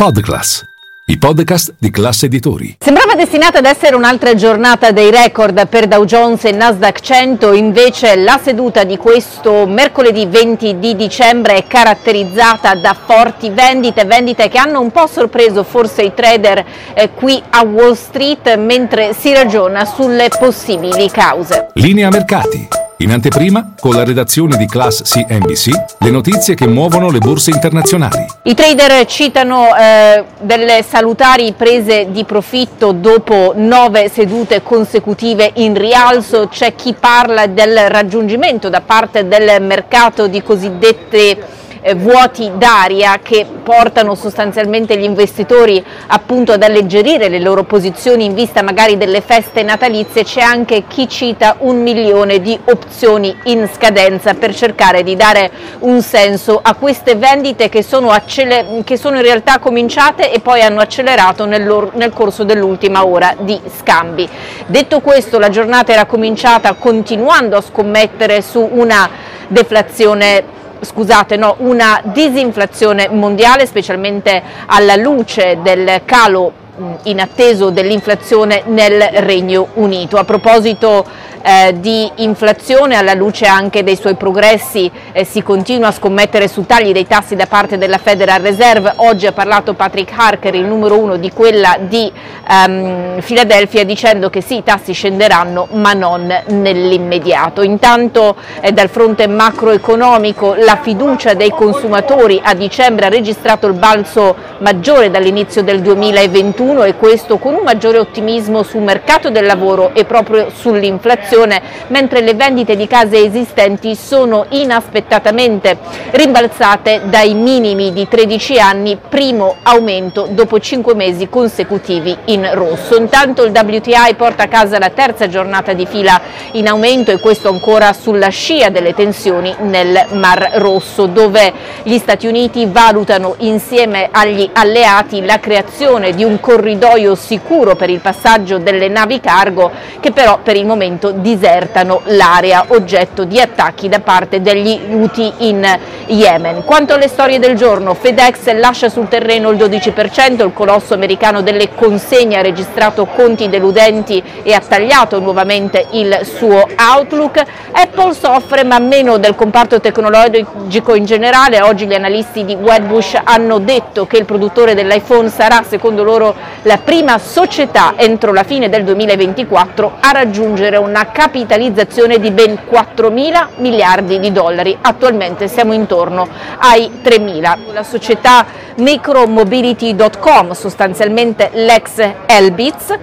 Podclass, i podcast di classe editori. Sembrava destinata ad essere un'altra giornata dei record per Dow Jones e Nasdaq 100, invece la seduta di questo mercoledì 20 di dicembre è caratterizzata da forti vendite, vendite che hanno un po' sorpreso forse i trader eh, qui a Wall Street mentre si ragiona sulle possibili cause. Linea mercati. In anteprima, con la redazione di Class CNBC, le notizie che muovono le borse internazionali. I trader citano eh, delle salutari prese di profitto dopo nove sedute consecutive in rialzo. C'è chi parla del raggiungimento da parte del mercato di cosiddette eh, vuoti d'aria che portano sostanzialmente gli investitori appunto ad alleggerire le loro posizioni in vista magari delle feste natalizie, c'è anche chi cita un milione di opzioni in scadenza per cercare di dare un senso a queste vendite che sono, acceler- che sono in realtà cominciate e poi hanno accelerato nel, nel corso dell'ultima ora di scambi. Detto questo la giornata era cominciata continuando a scommettere su una deflazione scusate, no, una disinflazione mondiale, specialmente alla luce del calo inatteso dell'inflazione nel Regno Unito. A proposito eh, di inflazione, alla luce anche dei suoi progressi, eh, si continua a scommettere su tagli dei tassi da parte della Federal Reserve. Oggi ha parlato Patrick Harker, il numero uno di quella di um, Philadelphia, dicendo che sì, i tassi scenderanno, ma non nell'immediato. Intanto eh, dal fronte macroeconomico la fiducia dei consumatori a dicembre ha registrato il balzo maggiore dall'inizio del 2021 e questo con un maggiore ottimismo sul mercato del lavoro e proprio sull'inflazione, mentre le vendite di case esistenti sono inaspettatamente rimbalzate dai minimi di 13 anni, primo aumento dopo 5 mesi consecutivi in rosso. Intanto il WTI porta a casa la terza giornata di fila in aumento e questo ancora sulla scia delle tensioni nel Mar Rosso, dove gli Stati Uniti valutano insieme agli alleati la creazione di un corridoio sicuro per il passaggio delle navi cargo che però per il momento disertano l'area oggetto di attacchi da parte degli Houthi in Yemen. Quanto alle storie del giorno, FedEx lascia sul terreno il 12%, il colosso americano delle consegne ha registrato conti deludenti e ha tagliato nuovamente il suo outlook. Apple soffre ma meno del comparto tecnologico in generale. Oggi gli analisti di Wedbush hanno detto che il produttore dell'iPhone sarà secondo loro la prima società entro la fine del 2024 a raggiungere una capitalizzazione di ben 4 mila miliardi di dollari. Attualmente siamo intorno ai 3 mila. La società micromobility.com, sostanzialmente l'ex Elbitz, eh,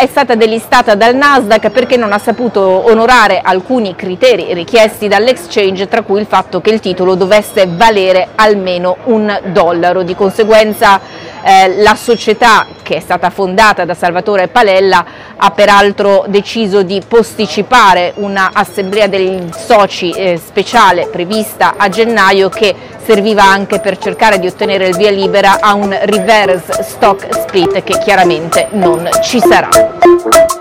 è stata delistata dal Nasdaq perché non ha saputo onorare alcuni criteri richiesti dall'exchange, tra cui il fatto che il titolo dovesse valere almeno un dollaro. Di conseguenza eh, la società che è stata fondata da Salvatore Palella ha peraltro deciso di posticipare un'assemblea degli soci eh, speciale prevista a gennaio che serviva anche per cercare di ottenere il via libera a un reverse stock split che chiaramente non ci sarà.